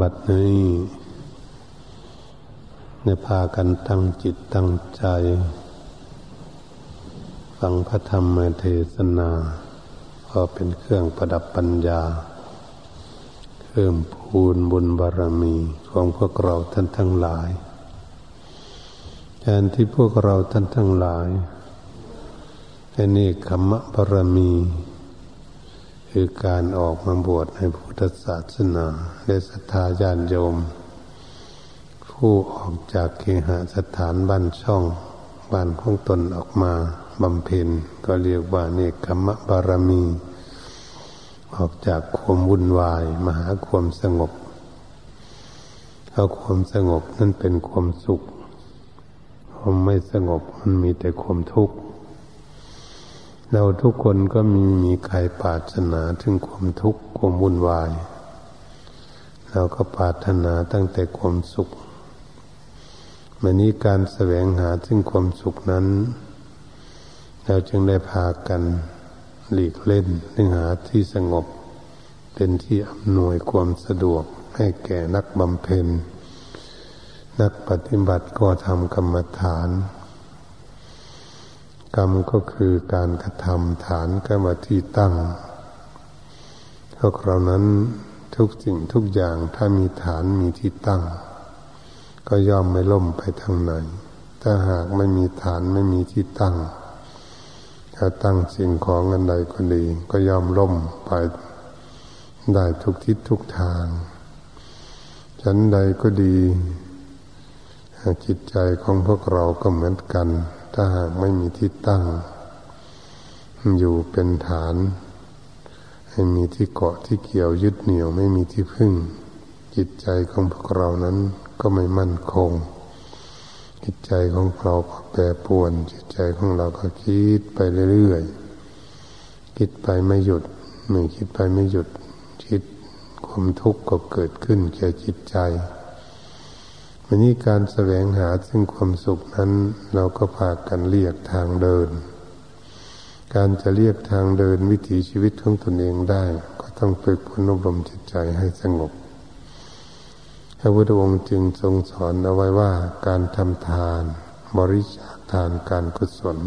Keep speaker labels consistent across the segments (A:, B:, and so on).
A: บัดนี้ในพากันตั้งจิตตั้งใจ ฟังพระธรรมเทศนาก็เป็นเครื่องประดับปัญญาเพิ่มพูนบุญบารมีของพวกเราท่านทั้งหลายแทนที่พวกเราท่านทั้งหลายให้นี่ขมะบารมี คือการออกมาบวชในพุทธศาสนาและศรัทธาญาณโยม ผู้ออกจากเคหสถานบ้านช่องบ้านของตนออกมาบำเพ็ญก็เรียกว่าเนคขมะบารมี ออกจากความวุ่นวายมาหาความสงบเอาความสงบนั่นเป็นความสุขความไม่สงบมันมีแต่ความทุกข์ เราทุกคนก็มีมีใครปรารถนาถึงความทุกข์ความวุ่นวาย เราก็ปรารถนาตั้งแต่ความสุขมันนี้การแสวงหาถึงความสุขนั้น เราจึงได้พากันหลีกเล่นเรื่องหาที่สงบ เป็นที่อำนวยความสะดวกให้แก่นักบำเพ็ญ นักปฏิบัติก็ทำกรรมฐาน กรรมก็คือการกระทำฐานกรรมที่ตั้ง พวกเรานั้นทุกสิ่งทุกอย่างถ้ามีฐานมีที่ตั้ง ก็ย่อมไม่ล่มไปทางไหน ถ้าหากไม่มีฐานไม่มีที่ตั้ง ถ้าตั้งสิ่งของอันใดก็ดี ก็ย่อมล่มไปได้ทุกทิศทุกทางฉันใดก็ดีจิตใจของพวกเราก็เหมือนกัน ถ้าหากไม่มีที่ตั้ง อยู่เป็นฐาน ให้มีที่เกาะที่เกี่ยวยึดเหนี่ยวไม่มีที่พึ่ง จิตใจของพวกเรานั้นก็ไม่มั่นคง จิตใจของเราก็แปรปวน จิตใจของเราก็คิดไปเรื่อยๆคิดไปไม่หยุดไม่คิดไปไม่หยุดคิดความทุกข์ก็เกิดขึ้นแก่จิตใจ วันนี้การแสวงหาซึ่งความสุขนั้น เราก็พากันเรียกทางเดิน การจะเรียกทางเดินวิถีชีวิตของตนเองได้ ก็ต้องฝึกพนุบรมจิตใจให้สงบพระพุทธองค์จึงทรงสอนเอาไว้ว่าการทำทาน บริจาคทานการกุศล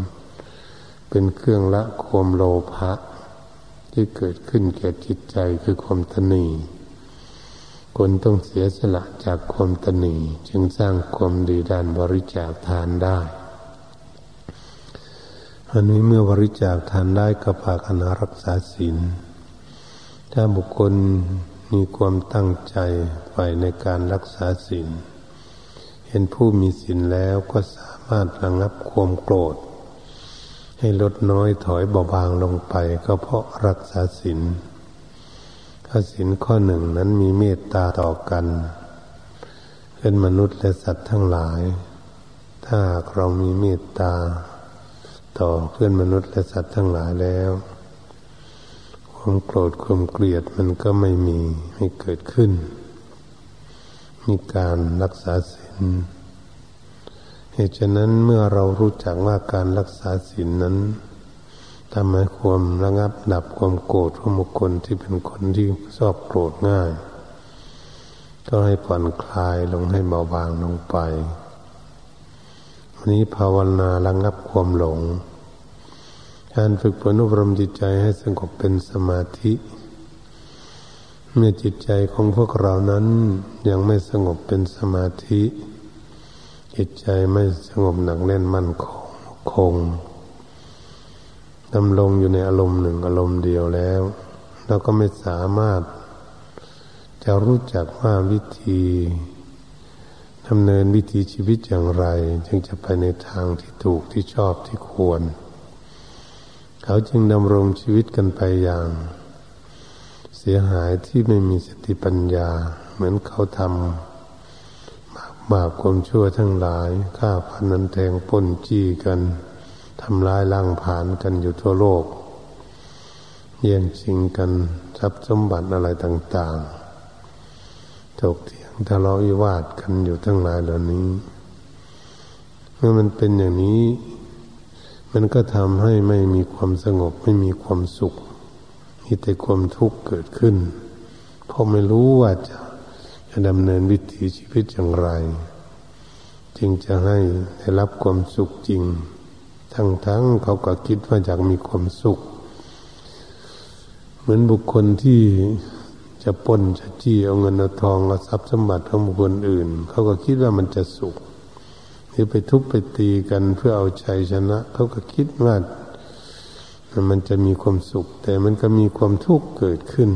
A: เป็นเครื่องละความโลภะที่เกิดขึ้นแก่จิตใจคือความทนี คนต้องเสียสละจากความตนีจึงสร้างความดีด้านบริจาคทานได้ อันนี้เมื่อบริจาคทานได้ก็พากันรักษาศีล ถ้าบุคคลมีความตั้งใจใฝ่ในการรักษาศีล เห็นผู้มีศีลแล้วก็สามารถระงับความโกรธ ให้ลดน้อยถอยเบาบางลงไปก็เพราะรักษาศีล ข้อสินข้อหนึ่งนั้นมีเมตตาต่อกัน เป็นมนุษย์และสัตว์ทั้งหลาย ถ้าเรามีเมตตา ต่อเพื่อนมนุษย์และสัตว์ทั้งหลายแล้ว ความโกรธความเกลียดมันก็ไม่มีไม่เกิดขึ้น มีการรักษาศีลเหตุฉะนั้นเมื่อเรารู้จักว่าการรักษาศีลนั้น ทำให้ความระงับดับความโกรธของบุคคลที่เป็นคนที่ชอบโกรธง่าย ก็ให้ผ่อนคลายลงให้เบาบางลงไปวันนี้ภาวนาระงับความหลง การฝึกฝนอบรมจิตใจให้สงบเป็นสมาธิ เมื่อจิตใจของพวกเรานั้นยังไม่สงบเป็นสมาธิ จิตใจไม่สงบหนักแน่นมั่นคงคง ดำลงอยู่ในอารมณ์หนึ่งอารมณ์เดียวแล้ว เราก็ไม่สามารถ จะรู้จักว่าวิธีดำเนินวิถีชีวิตอย่างไร จึงจะไปในทางที่ถูกที่ชอบที่ควร เขาจึงดำรงชีวิตกันไปอย่าง เสียหายที่ไม่มีสติปัญญา เหมือนเขาทำบาปความชั่วทั้งหลายฆ่าพันนันแทงปนจี้กัน ทำลายล่างผานกันอยู่ทั่วโลกเยี่ยงชิงกันทรัพย์สมบัติอะไรต่าง ๆ ถกเถียงทะเลาะวิวาทกันอยู่ทั้งหลายเหล่านี้ เมื่อมันเป็นอย่างนี้ มันก็ทำให้ไม่มีความสงบไม่มีความสุขมีแต่ความทุกข์เกิดขึ้น เพราะไม่รู้ว่าจะจะดำเนินวิถีชีวิตอย่างไร จึงจะให้ได้รับความสุขจริง ทั้งๆเขาก็คิดว่าอยากมีความสุข เหมือนบุคคลที่จะป้นจะจี้เอาเงินเอาทองเอาทรัพย์สมบัติของบุคคลอื่น เขาก็คิดว่ามันจะสุขหรือไปทุบไปตีกันเพื่อเอาชัยชนะ เขาก็คิดว่ามันจะมีความสุข แต่มันก็มีความทุกข์เกิดขึ้น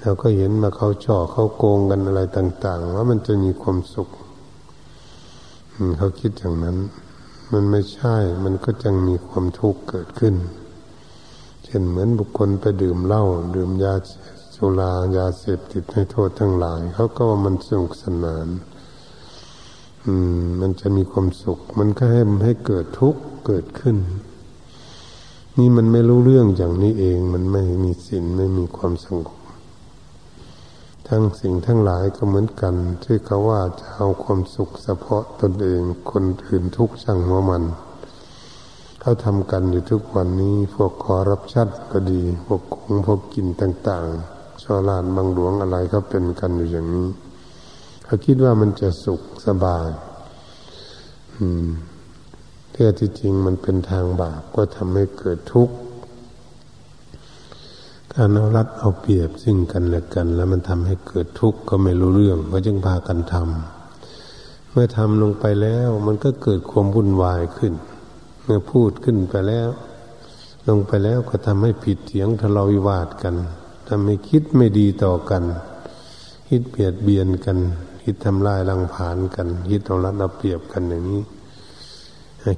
A: เราก็เห็นมาเขาจ่อเขาโกงกันอะไรต่าง ๆ ว่ามันจะมีความสุขเขาคิดอย่างนั้น มันไม่ใช่ มันก็จะมีความทุกข์เกิดขึ้น เช่นเหมือนบุคคลไปดื่มเหล้าดื่มยาสุรายาเสพติดให้โทษทั้งหลาย เขาก็ว่ามันสนุกสนาน อืม มันจะมีความสุข มันก็ให้ให้เกิดทุกข์เกิดขึ้น นี่มันไม่รู้เรื่องอย่างนี้เอง มันไม่มีศีลไม่มีความสงบ ทั้งสิ่งทั้งหลายก็เหมือนกัน ที่เขาว่าจะเอาความสุขเฉพาะตนเองคนอื่นทุกช่างหัวมันเขาทำกันอยู่ทุกวันนี้พวกขอรับชัดก็ดีพวกคงพวกกินต่างๆชอลานบางหลวงอะไรเขาเป็นกันอยู่อย่างนี้ เขาคิดว่ามันจะสุขสบายอืมแท้ที่จริงมันเป็นทางบาปก็ทำให้เกิดทุกข์ การเอารัดเอาเปรียบซึ่งกันและกัน แล้วมันทำให้เกิดทุกข์ก็ไม่รู้เรื่องก็จึงพากันทำเมื่อทำลงไปแล้ว มันก็เกิดความวุ่นวายขึ้น เมื่อพูดขึ้นไปแล้ว ลงไปแล้วก็ทำให้ผิดเถียงทะเลาะวิวาทกันทำให้คิดไม่ดีต่อกัน คิดเบียดเบียนกัน คิดทำลายรังผานกัน คิดเอารัดเอาเปรียบกันอย่างนี้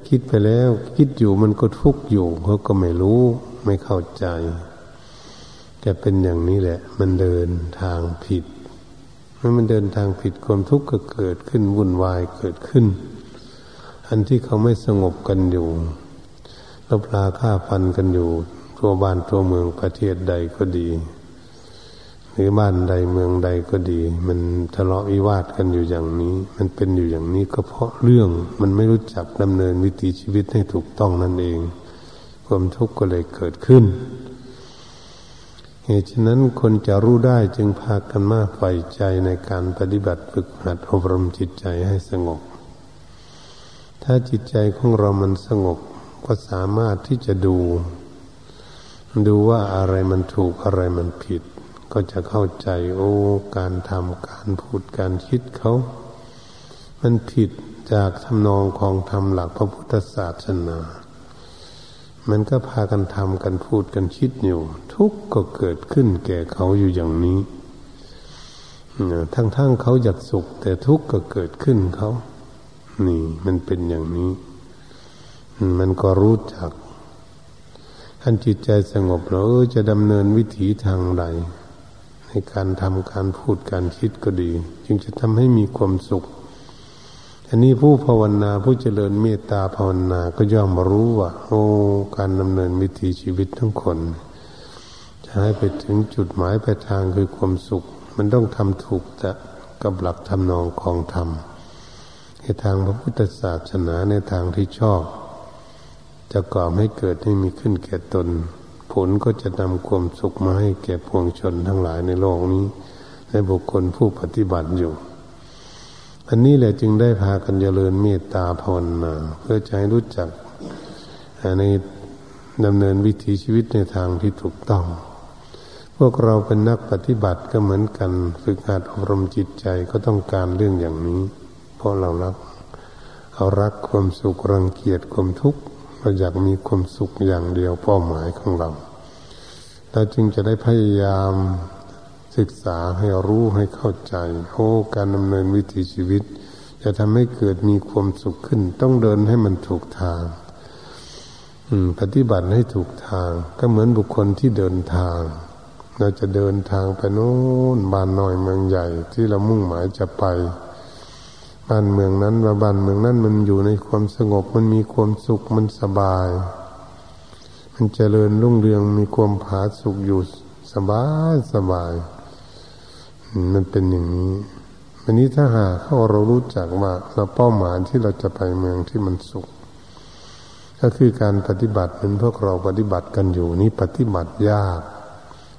A: คิดไปแล้ว คิดอยู่มันก็ทุกข์อยู่เขาก็ไม่รู้ไม่เข้าใจ จะเป็นอย่างนี้แหละ มันเดินทางผิดเมื่อมันเดินทางผิดความทุกข์ก็เกิดขึ้นวุ่นวายเกิดขึ้น อันที่เขาไม่สงบกันอยู่ลบลาฆ่าฟันกันอยู่ทั่วบ้านทั่วเมืองประเทศใดก็ดี หรือบ้านใดเมืองใดก็ดี มันทะเลาะวิวาทกันอยู่อย่างนี้ มันเป็นอยู่อย่างนี้ก็เพราะเรื่องมันไม่รู้จักดำเนินวิถีชีวิตให้ถูกต้องนั่นเอง ความทุกข์ก็เลยเกิดขึ้น เหตุฉะนั้นคนจะรู้ได้จึงพากันมาใฝ่ใจในการปฏิบัติฝึกหัดอบรมจิตใจให้สงบ ถ้าจิตใจของเรามันสงบก็สามารถที่จะดู ดูว่าอะไรมันถูกอะไรมันผิด ก็จะเข้าใจโอ้การทำการพูดการคิดเขา มันผิดจากทำนองของธรรมหลักพระพุทธศาสนา มันก็พากันทำกันพูดกันคิดอยู่ ทุกก็เกิดขึ้นแก่เขาอยู่อย่างนี้ทั้งๆงเขาอยากสุข แต่ทุกข์ก็เกิดขึ้นเขา นี่ มันเป็นอย่างนี้ มันก็รู้จักท่านจิตใจสงบแล้วจะดำเนินวิถีทางใดในการทำการพูดการคิดก็ดี จึงจะทำให้มีความสุข อันนี้ผู้ภาวนาผู้เจริญเมตตาภาวนาก็ย่อมรู้ว่าโอ้การดำเนินวิถีชีวิตทั้งคน จะให้ไปถึงจุดหมายปลายทางคือความสุข มันต้องทำถูกจะกับหลักทำนองของธรรมในทางพระพุทธศาสนาในทางที่ชอบ จะก่อให้เกิดให้มีขึ้นแก่ตน ผลก็จะนำความสุขมาให้แก่พวงชนทั้งหลายในโลกนี้ ในบุคคลผู้ปฏิบัติอยู่ อันนี้แหละจึงได้พากันเจริญเมตตาภาวนาเพื่อจะให้รู้จักในดำเนินวิถีชีวิตในทางที่ถูกต้อง พวกเราเป็นนักปฏิบัติก็เหมือนกัน ฝึกหัดอบรมจิตใจก็ต้องการเรื่องอย่างนี้ เพราะเรารักเอารักความสุขรังเกียจความทุกข์เราอยากมีความสุขอย่างเดียวเป้าหมายของเราเราจึงจะได้พยายาม ศึกษาให้รู้ให้เข้าใจโอ้การดำเนินวิถีชีวิต จะทำให้เกิดมีความสุขขึ้น ต้องเดินให้มันถูกทางอืปฏิบัติให้ถูกทาง ก็เหมือนบุคคลที่เดินทาง เราจะเดินทางไปโน้นบ้านน้อยเมืองใหญ่ ที่เรามุ่งหมายจะไป บ้านเมืองนั้นว่าบ้านเมืองนั้นมันอยู่ในความสงบมันมีความสุขมันสบาย มันเจริญรุ่งเรืองมีความผาสุกอยู่สบายสบาย มันเป็นอย่างนี้วันนี้ถ้าหากเขาเรารู้จักว่าเราเป้าหมายที่เราจะไปเมืองที่มันสุข ก็คือการปฏิบัติเป็นพวกเราปฏิบัติกันอยู่นี่ปฏิบัติยาก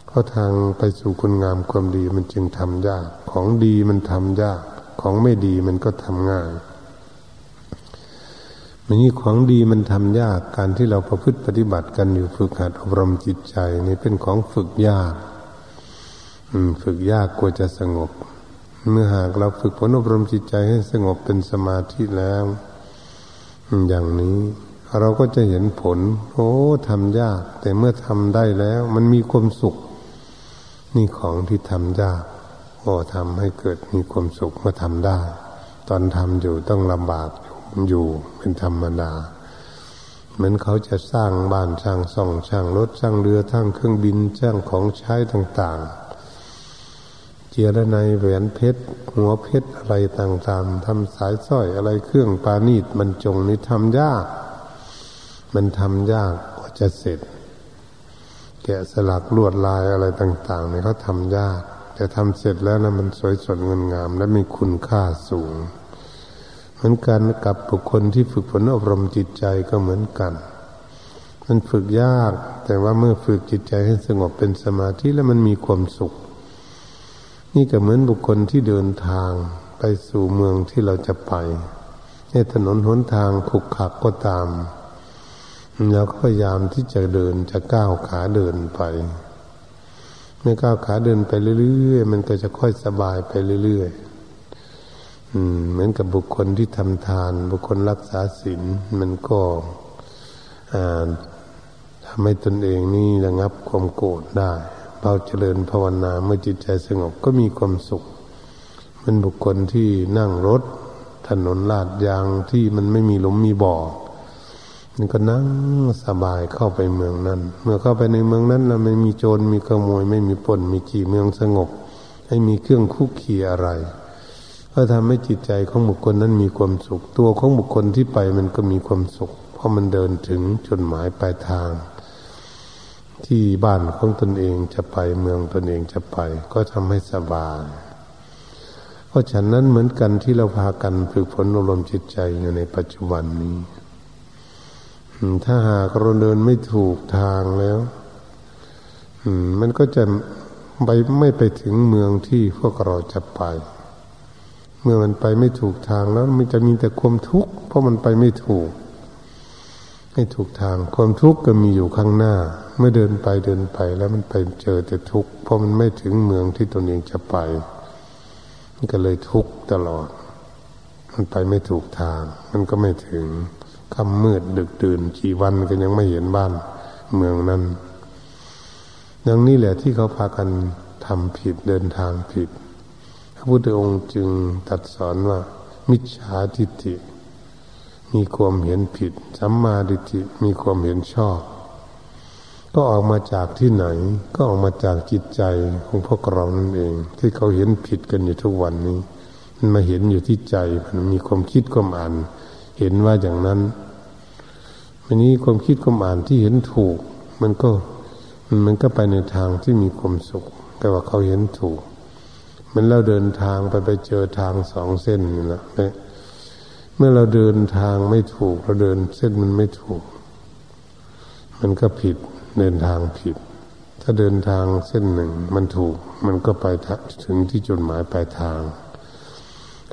A: เพราะทางไปสู่คุณงามความดีมันจึงทำยาก ของดีมันทำยาก ของไม่ดีมันก็ทำง่ายมันนี่ของดีมันทำยากการที่เราประพฤติปฏิบัติกันอยู่ฝึกหัดอบรมจิตใจนี่เป็นของฝึกยาก ฝึกยากกว่าจะสงบ เมื่อหากเราฝึกฝนอบรมจิตใจให้สงบเป็นสมาธิแล้ว อย่างนี้เราก็จะเห็นผล โอ้ทำยาก แต่เมื่อทำได้แล้ว มันมีความสุข นี่ของที่ทำยากโอ้ทำให้เกิดมีความสุขเมื่อทำได้ ตอนทำอยู่ต้องลำบากอยู่เป็นธรรมดาเหมือนเขาจะสร้างบ้านสร้างส่องสร้างรถสร้างเรือทั้งเครื่องบินสร้างของใช้ต่าง ๆ จียระในแหวนเพชร หัวเพชรอะไรต่างๆทำสายสร้อยอะไรเครื่องปานีตบรรจงนี่ทำยาก มันทำยากกว่าจะเสร็จ แกะสลักลวดลายอะไรต่างๆเนี่ยเขาทำยาก แต่ทำเสร็จแล้วนะมันสวยสดเงินงาม และมีคุณค่าสูง เหมือนกันกับบุคคลที่ฝึกฝนอบรมจิตใจก็เหมือนกันมันฝึกยาก แต่ว่าเมื่อฝึกจิตใจให้สงบเป็นสมาธิแล้วมันมีความสุข นี่ก็เหมือนบุคคลที่เดินทางไปสู่เมืองที่เราจะไป ในถนนหนทางขุกขักก็ตามเราก็พยายามที่จะเดินจะก้าวขาเดินไปเมื่อก้าวขาเดินไปเรื่อยๆมันก็จะค่อยสบายไปเรื่อยๆเหมือนกับบุคคลที่ทำทาน บุคคลรักษาศีลมันก็ทำให้ตนเองนี่ระงับความโกรธได้ เบาเจริญภาวนาเมื่อจิตใจสงบก็มีความสุข มันบุคคลที่นั่งรถ ถนนลาดยางที่มันไม่มีหลุมมีบ่อมันก็นั่งสบายเข้าไปเมืองนั้น เมื่อเข้าไปในเมืองนั้นแล้วไม่มีโจรมีขโมย ไม่มีปนมีขี่เมืองสงบไม่มีเครื่องคุกขี่อะไรก็ทำให้จิตใจของบุคคลนั้นมีความสุข ตัวของบุคคลที่ไปมันก็มีความสุข เพราะมันเดินถึงจุดหมายปลายทาง ที่บ้านของตนเองจะไปเมืองตนเองจะไป ก็ทำให้สบายเพราะฉะนั้นเหมือนกันที่เราพากันฝึกฝนอารมณ์จิตใจอยู่ในปัจจุบันนี้ถ้าหากเราเดินไม่ถูกทางแล้วมันก็จะไปไม่ไปถึงเมืองที่พวกเราจะไป เมื่อมันไปไม่ถูกทางแล้ว มันจะมีแต่ความทุกข์เพราะมันไปไม่ถูก ไม่ถูกทางความทุกข์ก็มีอยู่ข้างหน้า เมื่อเดินไปเดินไปแล้วมันไปเจอแต่ทุกข์เพราะมันไม่ถึงเมืองที่ตนเองจะไปมันก็เลยทุกข์ตลอด มันไปไม่ถูกทาง มันก็ไม่ถึงค่ำมืดดึกตื่นกี่วันก็ยังไม่เห็นบ้านเมืองนั้นดังนี้แหละที่เขาพากันทำผิดเดินทางผิดพุทธองค์จึงตัดสอนว่า มิจฉาทิฏฐิ มีความเห็นผิด สัมมาทิฏฐิมีความเห็นชอบ ก็ออกมาจากที่ไหน ก็ออกมาจากจิตใจของพวกเรานั่นเอง ที่เขาเห็นผิดกันอยู่ทุกวันนี้ มันมาเห็นอยู่ที่ใจมันมีความคิดความอ่าน เห็นว่าอย่างนั้นวันนี้ความคิดความอ่านที่เห็นถูก มันก็มันก็ไปในทางที่มีความสุขแต่ว่าเขาเห็นถูก มันเราเดินทางไปไปเจอทางสองเส้นนี่แหละ เมื่อเราเดินทางไม่ถูก เราเดินเส้นมันไม่ถูก มันก็ผิดเดินทางผิด ถ้าเดินทางเส้นหนึ่งมันถูก มันก็ไปถึงที่จุดหมายปลายทาง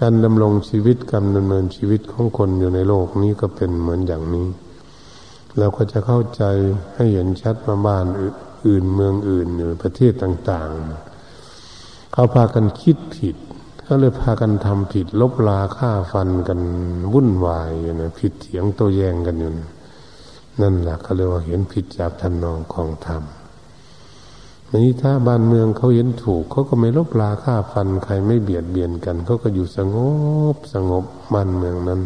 A: การดำรงชีวิตการดำเนินชีวิตของคนอยู่ในโลกนี้ก็เป็นเหมือนอย่างนี้ เราก็จะเข้าใจให้เห็นชัดมาบ้านอื่นเมืองอื่นอยู่ประเทศต่าง ๆ เขาพากันคิดผิด เขาเลยพากันทำผิด ลบลาฆ่าฟันกันวุ่นวายอยู่นะผิดเถียงโต้แย้งกันอยู่นะนั่นแหละเขาเรียกว่าเห็นผิดจากทันนองของธรรมนี้ถ้าบ้านเมืองเขาเห็นถูกเขาก็ไม่ลบลาฆ่าฟันใครไม่เบียดเบียนกันเขาก็อยู่สงบสงบบ้านเมืองนั้น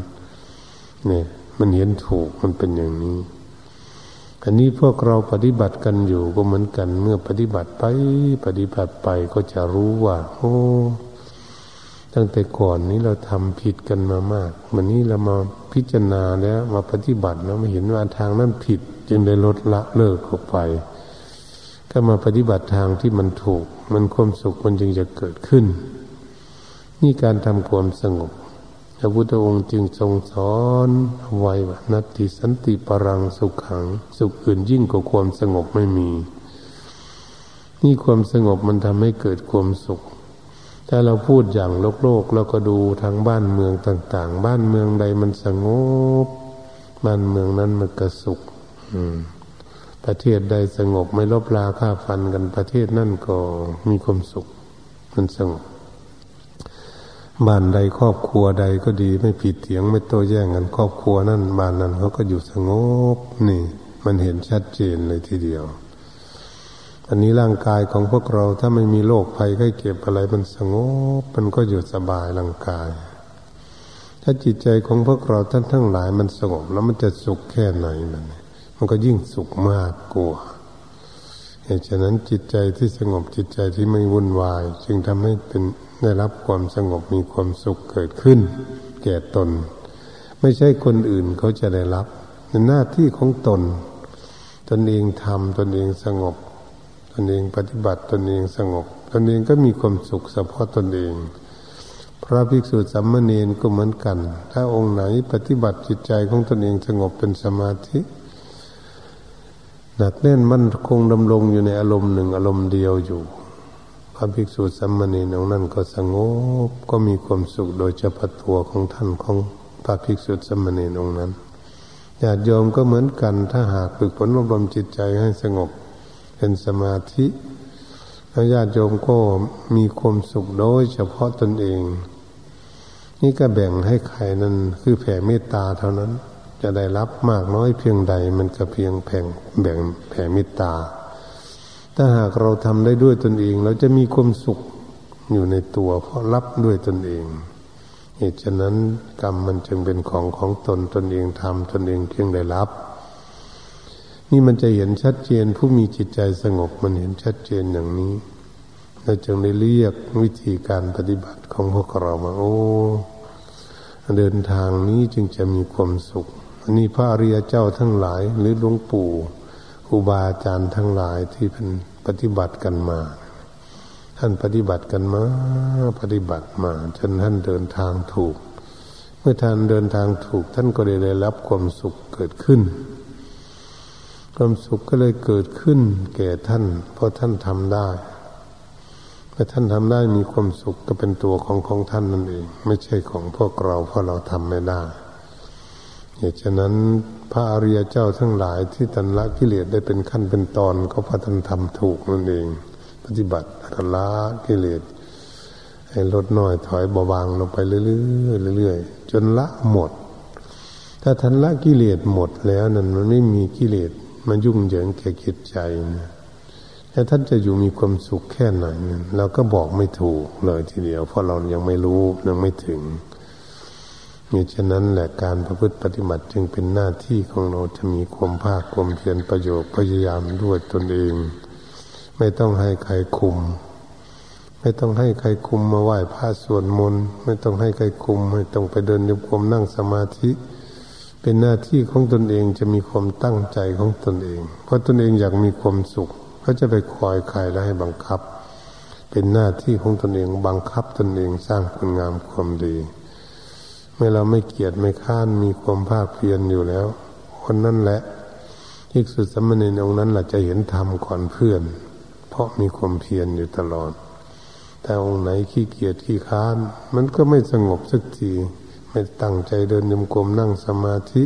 A: เนี่ย มันเห็นถูกมันเป็นอย่างนี้อันนี้พวกเราปฏิบัติกันอยู่ก็เหมือนกัน เมื่อปฏิบัติไป ปฏิบัติไปก็จะรู้ว่า โอ้ ตั้งแต่ก่อนนี้เราทำผิดกันมามากวันนี้เรามาพิจารณาแล้วมาปฏิบัติแล้วมาเห็นว่าทางนั้นผิด จึงได้ลดละเลิกออกไป ก็มาปฏิบัติทางที่มันถูก มันความสุขมันจึงจะเกิดขึ้น นี่การทำความสงบพระพุทธองค์จึงทรงสอนไว้ว่านัตติสันติปรังสุขขัง สุขอื่นยิ่งกว่าความสงบไม่มี นี่ความสงบมันทำให้เกิดความสุข ถ้าเราพูดอย่างโลกโลกเราก็ดูทางบ้านเมืองต่าง ๆ บ้านเมืองใดมันสงบ บ้านเมืองนั้นมันกระสุขประเทศใดสงบไม่ลบลาฆ่าฟันกันประเทศนั่นก็มีความสุข มันสงบบ้านใดครอบครัวใดก็ดีไม่ผิดเถียงไม่โต้แย้งกันครอบครัวนั่นบ้านนั้นเขาก็อยู่สงบนี่ มันเห็นชัดเจนเลยทีเดียว อันนี้ร่างกายของพวกเราถ้าไม่มีโรคภัยไข้เก็บอะไรมันสงบมันก็อยู่สบายร่างกาย ถ้าจิตใจของพวกเราท่านทั้งหลายมันสงบแล้วมันจะสุขแค่ไหนมันมันก็ยิ่งสุขมากกว่าเหตุฉะนั้นจิตใจที่สงบจิตใจที่ไม่วุ่นวาย จึงทำให้เป็นได้รับความสงบมีความสุขเกิดขึ้น แก่ตน ไม่ใช่คนอื่นเขาจะได้รับเป็นหน้าที่ของตน ตนเองทำตนเองสงบ นเองปฏิบัติตนเองสงบ ตนเองก็มีความสุขเฉพาะตนเอง พระภิกษุสัมมาเนนก็เหมือนกัน ถ้าองค์ไหนปฏิบัติจิตใจของตนเองสงบเป็นสมาธิหนักแน่นมั่นคงดำรงอยู่ในอารมณ์หนึ่งอารมณ์เดียวอยู่ พระภิกษุสัมมาเนนองนั้นก็สงบก็มีความสุขโดยเฉพาะตัวของท่านของพระภิกษุสัมมาเนนองนั้นญาติโยมก็เหมือนกันถ้าหากฝึกฝนอบรมจิตใจให้สงบ เป็นสมาธิแล้วญาติโยมก็มีความสุขโดยเฉพาะตนเอง นี่ก็แบ่งให้ใครนั้นคือแผ่เมตตาเท่านั้น จะได้รับมากน้อยเพียงใด มันก็เพียงแผ่งแบ่งแผ่เมตตา ถ้าหากเราทำได้ด้วยตนเอง เราจะมีความสุขอยู่ในตัวเพราะรับด้วยตนเองเหตุฉะนั้นกรรมมันจึงเป็นของของตนตนเองทำตนเองเพียงได้รับ นี่มันจะเห็นชัดเจนผู้มีจิตใจสงบมันเห็นชัดเจนอย่างนี้เราจึงได้เรียกวิธีการปฏิบัติของพวกเรามาโอ้เดินทางนี้จึงจะมีความสุข อันนี้พระอริยเจ้าทั้งหลาย หรือหลวงปู่ครูบาอาจารย์ทั้งหลายที่เป็นปฏิบัติกันมา ท่านปฏิบัติกันมา ปฏิบัติมา จนท่านเดินทางถูก เมื่อท่านเดินทางถูก ท่านก็ได้รับความสุขเกิดขึ้น ความสุขก็เลยเกิดขึ้นแก่ท่าน เพราะท่านทำได้เมื่อท่านทำได้มีความสุขก็เป็นตัวของของท่านนั่นเอง ไม่ใช่ของพวกเราเพราะเราทำไม่ได้เหตุฉะนั้นพระอริยเจ้าทั้งหลายที่ท่านละกิเลสได้เป็นขั้นเป็นตอนก็เพราะท่านทำถูกนั่นเอง ปฏิบัติทันละกิเลสให้ลดน้อยถอยเบาบางลงไปเรื่อยๆเรื่อยๆจนละหมด ถ้าท่านละกิเลสหมดแล้วนั่นมันไม่มีกิเลส มันยุ่งเหยิงแก่จิตใจนะแต่ท่านจะอยู่มีความสุขแค่ไหนเราก็บอกไม่ถูกเลยทีเดียว เพราะเรายังไม่รู้ยังไม่ถึงนี่ฉะนั้นแหละการประพฤติปฏิบัติจึงเป็นหน้าที่ของเราจะมีความภาคความเพียรประโยชน์พยายามด้วยตนเอง ไม่ต้องให้ใครคุม ไม่ต้องให้ใครคุมมาไหว้พระสวดมนต์ไม่ต้องให้ใครคุม ไม่ต้องไปเดินโยกมนั่งสมาธิ เป็นหน้าที่ของตนเองจะมีความตั้งใจของตนเอง เพราะตนเองอยากมีความสุข ก็จะไปคอยใครและให้บังคับ เป็นหน้าที่ของตนเองบังคับตนเองสร้างคุณงามความดี เมื่อเราไม่เกียจไม่ค้านมีความภาคเพียรอยู่แล้ว คนนั้นแหละที่สุดสมณีองค์นั้นแหละจะเห็นธรรมก่อนเพื่อน เพราะมีความเพียรอยู่ตลอด แต่องค์ไหนขี้เกียจขี้ค้าน มันก็ไม่สงบสักที ไม่ตั้งใจเดินยมกลมนั่งสมาธิ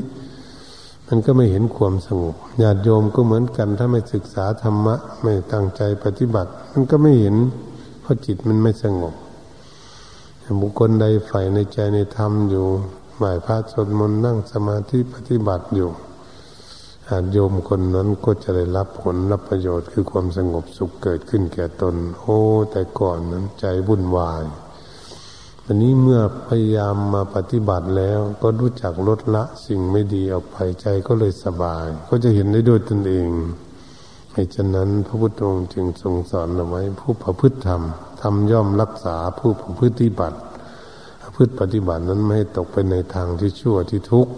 A: มันก็ไม่เห็นความสงบญาติโยมก็เหมือนกัน ถ้าไม่ศึกษาธรรมะ ไม่ตั้งใจปฏิบัติ มันก็ไม่เห็นเพราะจิตมันไม่สงบบุคคลใดใฝ่ในใจในธรรมอยู่หมายพระสวดมนต์นั่งสมาธิปฏิบัติอยู่ญาติโยมคนนั้นก็จะได้รับผลรับประโยชน์คือความสงบสุขเกิดขึ้นแก่ตน โอ้ แต่ก่อนนั้นใจวุ่นวาย อันนี้เมื่อพยายามมาปฏิบัติแล้วก็รู้จักลดละสิ่งไม่ดีออกไปใจก็เลยสบาย ก็จะเห็นได้ด้วยตนเองให้ฉะนั้นพระพุทธองค์จึงทรงสอนเอาไว้ ผู้ประพฤติธรรมทำย่อมรักษาผู้ประพฤติบัติพฤติปฏิบัตินั้นไม่ให้ตกไปในทางที่ชั่วที่ทุกข์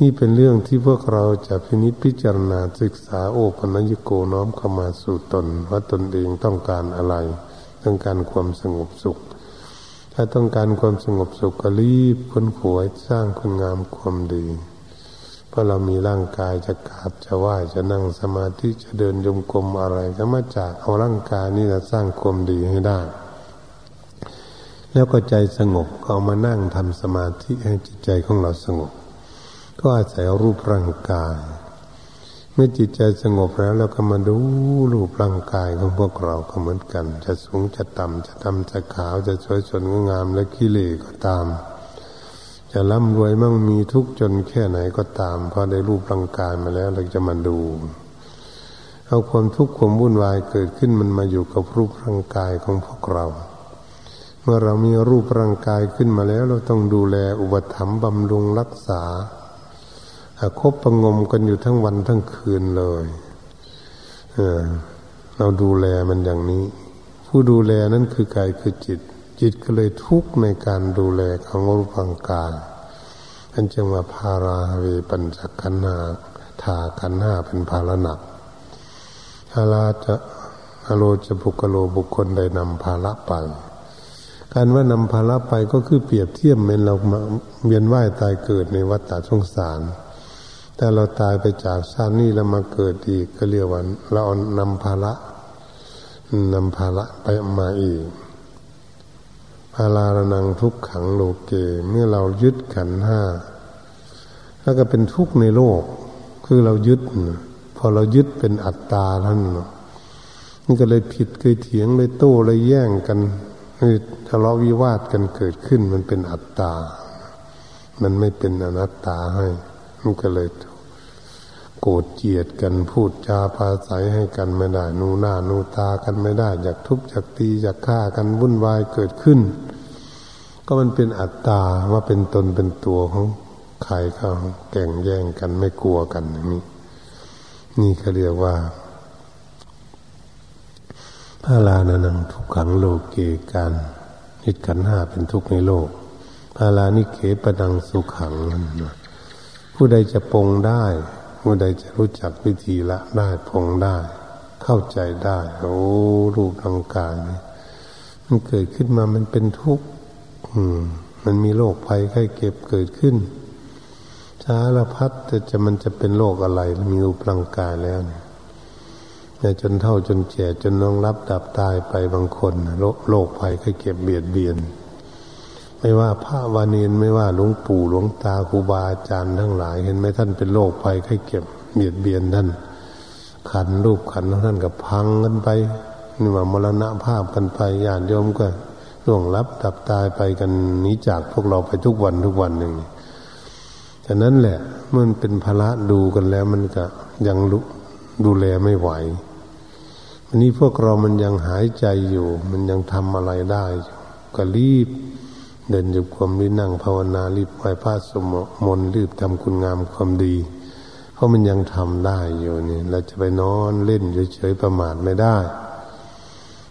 A: นี่เป็นเรื่องที่พวกเราจะพินิจพิจารณาศึกษาโอปัญญโกน้อมเข้ามาสู่ตนว่าตนเองต้องการอะไร ต้องการความสงบสุข ถ้าต้องการความสงบสุขก็รีบค้นขวยสร้างคุณงามความดี เพราะเรามีร่างกายจะกราบจะไหว้จะนั่งสมาธิจะเดินยมกลมอะไรก็มาจากเอาร่างกายนี่จะสร้างความดีให้ได้ แล้วก็ใจสงบก็เอามานั่งทำสมาธิให้จิตใจของเราสงบ ก็อาศัยรูปร่างกาย เมื่อจิตใจสงบแล้วเราก็มาดูรูปร่างกายของพวกเราก็เหมือนกัน จะสูงจะต่ำจะดำจะขาวจะสวยสดงามและขี้เหร่ก็ตาม จะร่ำรวยมั่งมีทุกจนแค่ไหนก็ตามพอได้รูปร่างกายมาแล้วเราจะมาดูเอาความทุกข์ความวุ่นวายเกิดขึ้นมันมาอยู่กับรูปร่างกายของพวกเรา เมื่อเรามีรูปร่างกายขึ้นมาแล้วเราต้องดูแลอุปถัมภ์บำรุงรักษา คบประงมกันอยู่ทั้งวันทั้งคืนเลยเเราดูแลมันอย่างนี้ ผู้ดูแลนั้นคือกายคือจิต จิตก็เลยทุกข์ในการดูแลของรูปังกายอันจึงว่าพาราเวปัญจขันนาถาขันหาเป็นภาระหนักอาลาจะอโลจะบุกโลบุคคลใดนำภาระไป การว่านำภาระไปก็คือเปรียบเทียบเหมือนเรามาเวียนว่ายตายเกิดในวัฏฏะสงสาร ถ้าเราตายไปจากชาตินี้แล้วมาเกิดอีกก็เรียกว่าเราอานำภาระนำภาระไปมาอีกภาราระนังทุกขังโลเกเมื่อเรายึดขันห้าแล้วก็เป็นทุกข์ในโลก คือเรายึด พอเรายึดเป็นอัตตาท่านนี่ก็เลยผิดเคยเถียงเลยโต้เลยแย่งกันทะเลาะวิวาทกันเกิดขึ้นมันเป็นอัตตา มันไม่เป็นอนัตตาให้ มันก็เลยโกรธเจียดกันพูดจาภาษาให้กันไม่ได้ นูหน้านูตากันไม่ได้อยากทุบอยากตีอยากฆ่ากันวุ่นวายเกิดขึ้น ก็มันเป็นอัตตาว่าเป็นตนเป็นตัวของใครเขาแก่งแย่งกันไม่กลัวกันนี่นี่เขาเรียกว่าพระลานานังทุกขังโลเกการนิดขันห้าเป็นทุกข์ในโลกพาลานิเขปดังสุขังนั่นนะ ผู้ใดจะปงได้ ผู้ใดจะรู้จักวิธีละได้ปงได้ เข้าใจได้ โอ้รูปร่างกายมันเกิดขึ้นมามันเป็นทุกข์มันมีโรคภัยไข้เก็บเกิดขึ้นสารพัดแต่จะมันจะเป็นโรคอะไร มีรูปร่างกายแล้วเนี่ยจนเท่าจนแก่จนน้องรับดับตายไปบางคนโรคภัยไข้เก็บเบียดเบียน ไม่ว่าพระวานีนไม่ว่าหลวงปู่หลวงตาครูบาอาจารย์ทั้งหลาย เห็นไหมท่านเป็นโรคภัยไข้เก็บเบียดเบียนท่าน ขันรูปขันของท่านกับพังกันไปนี่ว่ามรณะภาพกันไปญาติโยมก็ล่วงลับดับตายไปกันหนีจากพวกเราไปทุกวันทุกวันหนึ่งฉะนั้นแหละมันเป็นภาระดูกันแล้วมันก็ยังดูแลไม่ไหวอันนี้พวกเรามันยังหายใจอยู่ มันยังทำอะไรได้ก็รีบ เดินอยู่ความรีนั่งภาวนารีบไหว้พระสมมนรีบทำคุณงามความดี เพราะมันยังทำได้อยู่นี่เราจะไปนอนเล่นเฉยๆประมาทไม่ได้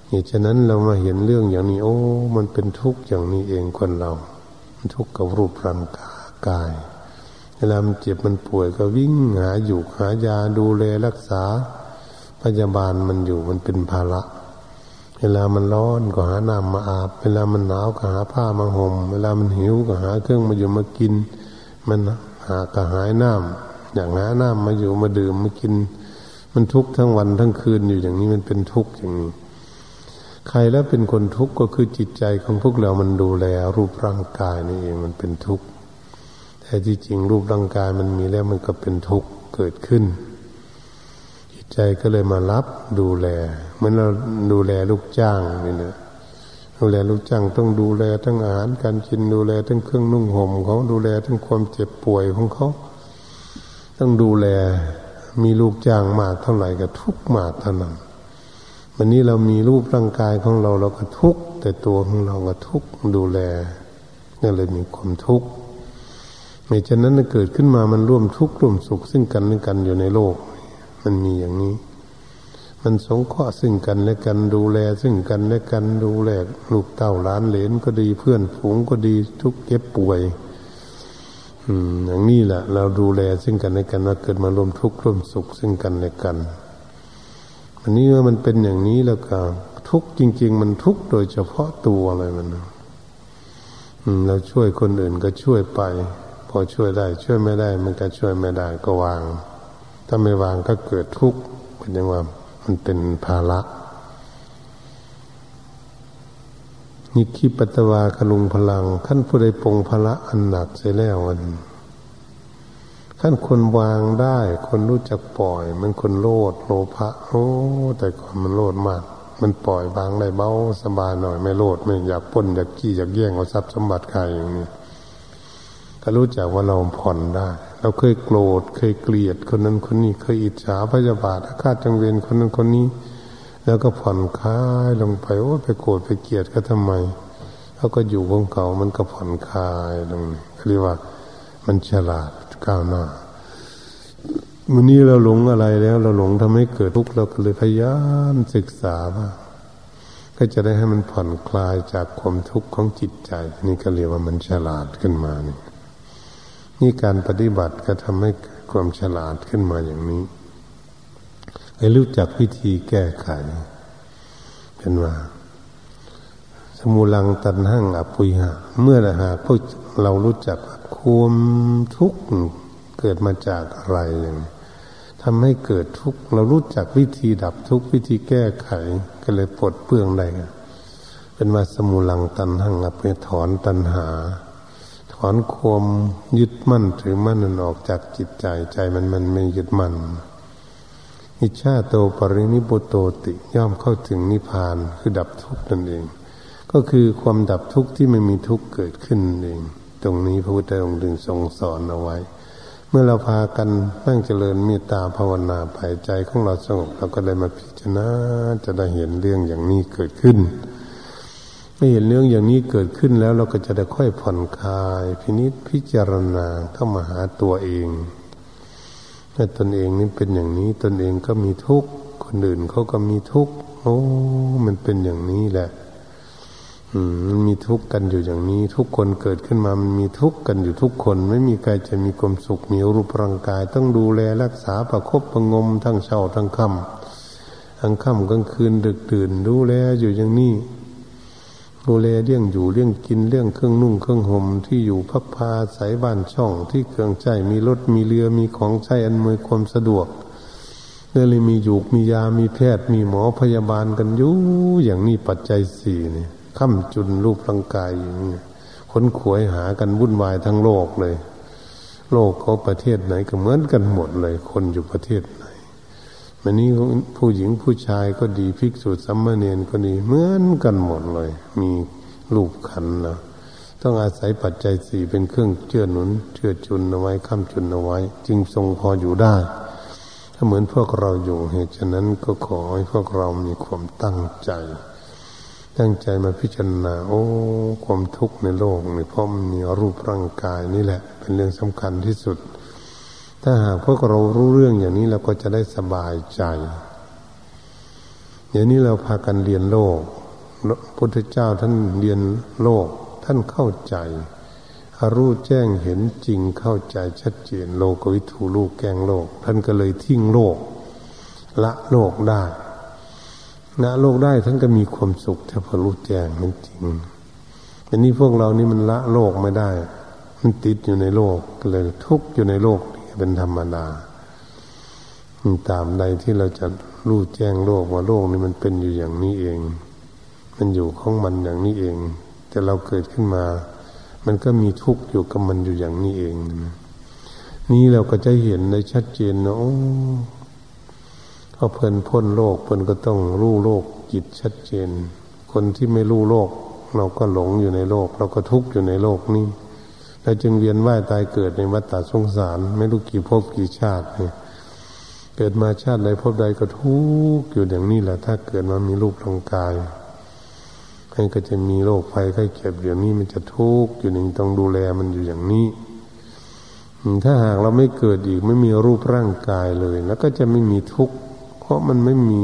A: เหตุฉะนั้นเรามาเห็นเรื่องอย่างนี้ โอ้ มันเป็นทุกข์อย่างนี้เองคนเรา มันทุกข์กับรูปร่างกายเวลามันเจ็บมันป่วยก็วิ่งหาอยู่หายาดูแลรักษาพยาบาลมันอยู่มันเป็นภาระ เวลามันร้อนก็หาน้ำมาอาบ เวลามันหนาวก็หาผ้ามาห่ม เวลามันหิวก็หาเครื่องมาอยู่มากิน มันหากระหายน้ำอย่างหาน้ำมาอยู่มาดื่มมากิน มันทุกข์ทั้งวันทั้งคืนอยู่อย่างนี้มันเป็นทุกข์อย่างนี้ ใครแล้วเป็นคนทุกข์ก็คือจิตใจของพวกเรา มันดูแลรูปร่างกายนี่เองมันเป็นทุกข์แต่ที่จริงรูปร่างกายมันมีแล้วมันก็เป็นทุกข์เกิดขึ้น จิตใจก็เลยมารับดูแล มือนเราดูแลลูกจ้างนี่นะดูแลลูกจ้างต้องดูแลทั้งอาหารการกินดูแลทั้งเครื่องนุ่งห่มเขาดูแลทั้งความเจ็บป่วยของเขาต้องดูแลมีลูกจ้างมากเท่าไหร่ก็ทุกมากเท่านั้นวันนี้เรามีรูปร่างกายของเราเราก็ทุกแต่ตัวของเราก็ทุกดูแลนี่เลยมีความทุกข์ไม่ฉะนั้นเกิดขึ้นมามันร่วมทุกข์ร่วมสุขซึ่งกันและกันอยู่ในโลก มันมีอย่างนี้ มันสงเคราะห์ซึ่งกันและกันดูแล ซึ่งกันและกันดูแลลูกเต้าล้านเหลนก็ดีเพื่อนฝูงก็ดีทุกเก็บป่วย อืมอย่างนี้แหละเราดูแลซึ่งกันและกันว่าเกิดมาร่วมทุกข์ร่วมสุขซึ่งกันและกัน อันนี้ว่ามันเป็นอย่างนี้แล้วก็ทุกจริง ๆ มันทุกโดยเฉพาะตัวอะไรมันอืมเราช่วยคนอื่นก็ช่วยไป พอช่วยได้ ช่วยไม่ได้ มันก็ช่วยไม่ได้ก็วาง ถ้าไม่วางก็เกิดทุกข์เป็นอย่างว่า มันเป็นภาระนี่คิปัตวาคลุงพลังขั้นผู้ใดปงภาระอันหนักเสียแล้วมันท่านคนวางได้ คนรู้จักปล่อย มันคนโลดโลภะโอ้แต่ก่อนมันโลดมาก มันปล่อยวางได้เบาสบายหน่อย ไม่โลดไม่อยากป้นอยากขี้อยากแย่งเอาทรัพย์สมบัติใครอย่างนี้ ก็รู้จักว่าเราผ่อนได้ เราเคยโกรธเคยเกลียดคนนั้นคนนี้ เคยอิจฉาพยาบาทอาฆาตจังเวรคนนั้นคนนี้ แล้วก็ผ่อนคลายลงไปโอ้ไปโกรธไปเกลียดก็ทำไมเขาก็อยู่ของเขามันก็ผ่อนคลายลงเรียกว่ามันฉลาดก้าวหน้าวันนี้เราหลงอะไรแล้ว เราหลงทำให้เกิดทุกข์เราก็เลยพยายามศึกษาว่าก็จะได้ให้มันผ่อนคลายจากความทุกข์ของจิตใจ นี่ก็เรียกว่ามันฉลาดขึ้นมานี่ นี่การปฏิบัติก็ทำให้ความฉลาดขึ้นมาอย่างนี้ให้รู้จักวิธีแก้ไขเป็นว่าสมุลังตันหั่งอปุยหะเมื่อหากพวกเรารู้จักความทุกข์เกิดมาจากอะไรอย่างทำให้เกิดทุกข์เรารู้จักวิธีดับทุกข์วิธีแก้ไข ก็เลยปลดเปลื้องได้เป็นมาสมุลังตันหั่งไปถอนตันหา อนความยึดมั่นถือมั่นนั้นออกจากจิตใจใจมันมันไม่ยึดมั่นอิชาโตปรินิบุโตติย่อมเข้าถึงนิพพานคือดับทุกข์นั่นเอง ก็คือความดับทุกข์ที่ไม่มีทุกข์เกิดขึ้นเอง ตรงนี้พระพุทธองค์ถึงทรงสอนเอาไว้ เมื่อเราพากันตั้งเจริญเมตตาภาวนาภายใจของเราสงบเราก็ได้มาพิจารณาจะได้เห็นเรื่องอย่างนี้เกิดขึ้น มื่อเห็นเรื่องอย่างนี้เกิดขึ้นแล้วเราก็จะได้ค่อยผ่อนคลาย พินิษพิจารณาเข้ามาหาตัวเองถ้าตนเองนี่เป็นอย่างนี้ ตนเองก็มีทุกข์คนอื่นเขาก็มีทุกข์โอ้มันเป็นอย่างนี้แหละมันมีทุกข์กันอยู่อย่างนี้ ทุกคนเกิดขึ้นมามันมีทุกข์กันอยู่ทุกคน ไม่มีใครจะมีความสุขมีรูปร่างกาย ต้องดูแลรักษาประคบประงมทั้งเช้าทั้งค่ำทั้งค่ำกลางคืนดึกตื่นดูแลอยู่อย่างนี้ ดูแลเรื่องอยู่เรื่องกินเรื่องเครื่องนุ่งเครื่องห่มที่อยู่พักพาสายบ้านช่องที่เครื่องใจมีรถมีเรือมีของใช้อันมวยความสะดวกเนื่อเลยมีอยู่มียามีแพทย์มีหมอพยาบาลกันอยู่อย่างนี้ปัจจัยสี่เนี่ยค้ำจุนรูปร่างกายอย่างนี้ค้นขวยหากันวุ่นวายทั้งโลกเลย โลกเขาประเทศไหนก็เหมือนกันหมดเลย คนอยู่ประเทศไหน มันนี้ผู้หญิงผู้ชายก็ดีภิกษุสัมมาเนนก็ดีเหมือนกันหมดเลย มีรูปขันนะต้องอาศัยปัจจัยสี่เป็นเครื่องเชื่อหนุนเชื่อจุนเอาไว้ค้ำจุนเอาไว้ จึงทรงพออยู่ได้ ถ้าเหมือนพวกเราอยู่เหตุฉะนั้นก็ขอให้พวกเรามีความตั้งใจ ตั้งใจมาพิจารณา โอ้ ความทุกข์ในโลกนี่เพราะมันมีรูปร่างกายนี่แหละ เป็นเรื่องสำคัญที่สุด ถ้าหากพวกเรารู้เรื่องอย่างนี้เราก็จะได้สบายใจ อย่างนี้เราพากันเรียนโลกพุทธเจ้าท่านเรียนโลก ท่านเข้าใจรู้แจ้งเห็นจริงเข้าใจชัดเจนโลกวิถูลูกแกงโลก ท่านก็เลยทิ้งโลก ละโลกได้ละโลกได้ท่านก็มีความสุขถ้าพอรู้แจ้งมันจริงอันนี้พวกเรานี่มันละโลกไม่ได้ มันติดอยู่ในโลกก็เลยทุกข์อยู่ในโลกนี เป็นธรรมดาตามใดที่เราจะรู้แจ้งโลกว่าโลกนี้มันเป็นอยู่อย่างนี้เอง มันอยู่ของมันอย่างนี้เอง แต่เราเกิดขึ้นมา มันก็มีทุกข์อยู่กับมันอยู่อย่างนี้เองนี่เราก็จะเห็นในชัดเจนนะโอ้าเพิ่นพ้นโลกเพิ่นก็ต้องรู้โลกจิตชัดเจน คนที่ไม่รู้โลก เราก็หลงอยู่ในโลก เราก็ทุกข์อยู่ในโลกนี้ เราจึงเวียนว่ายตายเกิดในวัฏฏะสงสาร ไม่รู้กี่ภพกี่ชาติเนี่ยเกิดมาชาติใดพบใดก็ทุกข์อยู่อย่างนี้แหละ ถ้าเกิดมามีรูปร่างกายมันก็จะมีโรคภัยไข้เจ็บอย่างนี้มันจะทุกข์อยู่หนึ่งต้องดูแลมันอยู่อย่างนี้ ถ้าหากเราไม่เกิดอีกไม่มีรูปร่างกายเลย แล้วก็จะไม่มีทุกข์เพราะมันไม่มี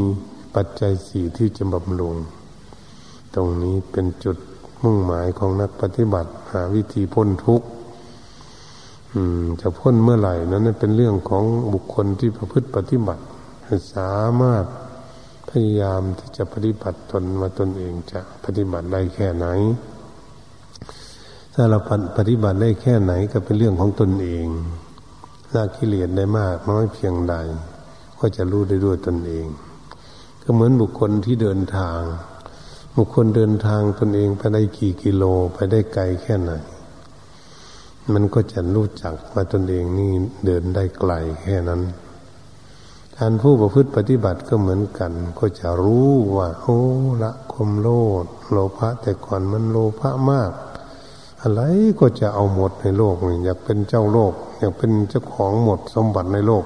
A: ปัจจัยสี่ที่จะบำรุง ตรงนี้เป็นจุดมุ่งหมายของนักปฏิบัติ หาวิธีพ้นทุกข์จะพ้นเมื่อไหร่นั้นเป็นเรื่องของบุคคลที่ประพฤติปฏิบัติสามารถพยายามที่จะปฏิบัติตนมาตนเองจะปฏิบัติได้แค่ไหน ถ้าเราปฏิบัติได้แค่ไหนก็เป็นเรื่องของตนเองละกิเลสได้มากน้อยเพียงใด ก็จะรู้ได้ด้วยตนเอง ก็เหมือนบุคคลที่เดินทาง บุคคลเดินทางตนเองไปได้กี่กิโลไปได้ไกลแค่ไหน มันก็จะรู้จักว่าตนเองนี่เดินได้ไกลแค่นั้นการผู้ประพฤติปฏิบัติก็เหมือนกัน ก็จะรู้ว่า โอ้ละคมโลดโลภะแต่ก่อนมันโลภะมาก อะไรก็จะเอาหมดในโลกอยากเป็นเจ้าโลก อยากเป็นเจ้าของหมดสมบัติในโลก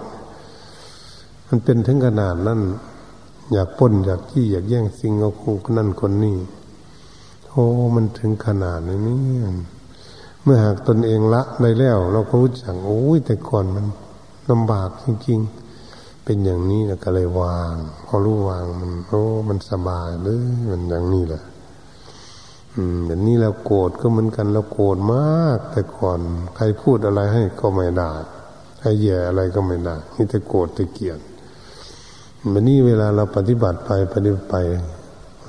A: มันเป็นถึงขนาดนั้น อยากป้นอยากขี้อยากแย่งสิ่งเอาคนนั่นคนนี้โอ้มันถึงขนาดนี้เมื่อหากตนเองละได้แล้ว เราก็รู้จักโอ้ยแต่ก่อนมันลำบากจริงๆ เป็นอย่างนี้นะก็เลยวาง พอรู้วางมันโอ้มันสบายเลยมันอย่างนี้แหละอืมอย่างนี้เราโกรธก็เหมือนกันเราโกรธมาก แต่ก่อนใครพูดอะไรให้ก็ไม่ได้ใครแย่อะไรก็ไม่ได้นี่แต่โกรธแต่เกลียด วันนี้เวลาเราปฏิบัติไปปฏิบัติไป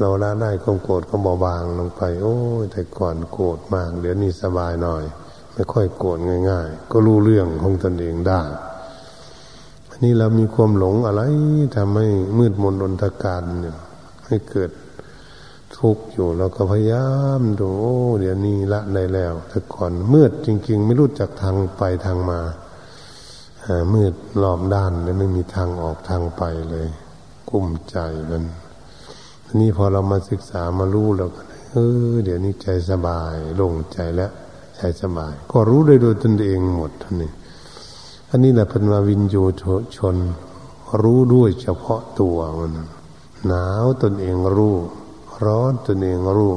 A: เราละได้ความโกรธก็เบาบางลงไป โอ้แต่ก่อนโกรธมาก เดี๋ยวนี้สบายหน่อย ไม่ค่อยโกรธง่าย ๆ ก็รู้เรื่องของตนเองได้นี่เรามีความหลงอะไรทำให้มืดมนอนตการเนี่ยให้เกิดทุกข์อยู่เราก็พยายามดูเดี๋ยวนี้ละได้แล้ว แต่ก่อนมืดจริง ๆ ไม่รู้จักทางไปทางมา มืดรอบด้านเลยไม่มีทางออกทางไปเลย กุ้มใจมันนี่พอเรามาศึกษามารู้แล้วก็เออเดี๋ยวนี้ใจสบายโล่งใจแล้วใจสบาย ก็รู้ได้โดยตนเองหมดท่านนี้อันนี้แหละเป็นมาวินโยชน รู้ด้วยเฉพาะตัวมันหนาวตนเองรู้ ร้อนตนเองรู้